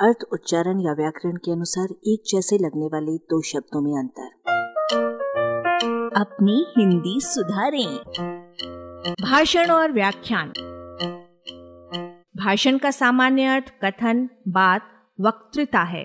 अर्थ, उच्चारण या व्याकरण के अनुसार एक जैसे लगने वाले दो शब्दों में अंतर। अपनी हिंदी सुधारें। भाषण और व्याख्यान। भाषण का सामान्य अर्थ कथन, बात, वक्तृता है।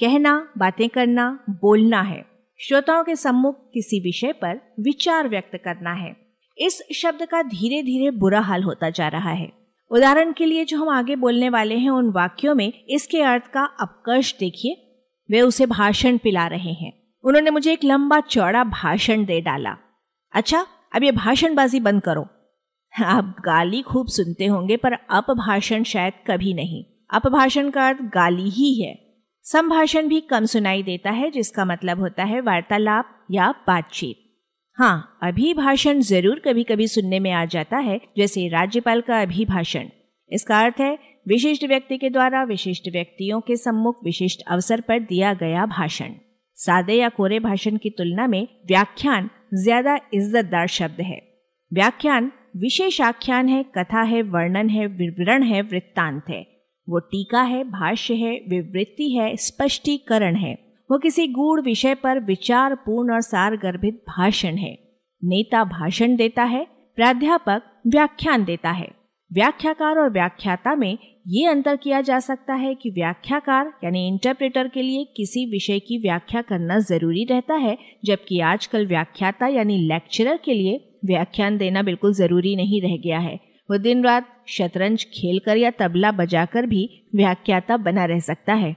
कहना, बातें करना, बोलना है। श्रोताओं के सम्मुख किसी विषय पर विचार व्यक्त करना है। इस शब्द का धीरे धीरे बुरा हाल होता जा रहा है। उदाहरण के लिए जो हम आगे बोलने वाले हैं उन वाक्यों में, इसके अर्थ का अपकर्ष देखिए। वे उसे भाषण पिला रहे हैं। उन्होंने मुझे एक लंबा चौड़ा भाषण दे डाला। अच्छा अब ये भाषणबाजी बंद करो। आप गाली खूब सुनते होंगे, पर अपभाषण शायद कभी नहीं। अपभाषण का अर्थ गाली ही है। संभाषण भी कम सुनाई देता है, जिसका मतलब होता है वार्तालाप या बातचीत। हाँ अभिभाषण ज़रूर कभी कभी सुनने में आ जाता है, जैसे राज्यपाल का अभिभाषण। इसका अर्थ है, विशिष्ट व्यक्ति के द्वारा विशिष्ट व्यक्तियों के सम्मुख विशिष्ट अवसर पर दिया गया भाषण। सादे या कोरे भाषण की तुलना में व्याख्यान ज़्यादा इज्जतदार शब्द है। व्याख्यान विशेष आख्यान है, कथा है, वर्णन है, विवरण है, वृत्तांत है। वो टीका है, भाष्य है, विवृत्ति है, स्पष्टीकरण है। वो किसी गूढ़ विषय पर विचार पूर्ण और सार गर्भित भाषण है। नेता भाषण देता है, प्राध्यापक व्याख्यान देता है। व्याख्याकार और व्याख्याता में ये अंतर किया जा सकता है कि व्याख्याकार, यानी इंटरप्रेटर के लिए किसी विषय की व्याख्या करना ज़रूरी रहता है, जबकि आजकल व्याख्याता, यानी लेक्चरर के लिए व्याख्यान देना बिल्कुल ज़रूरी नहीं रह गया है। वो दिन रात शतरंज खेलकर या तबला बजाकर भी व्याख्याता बना रह सकता है।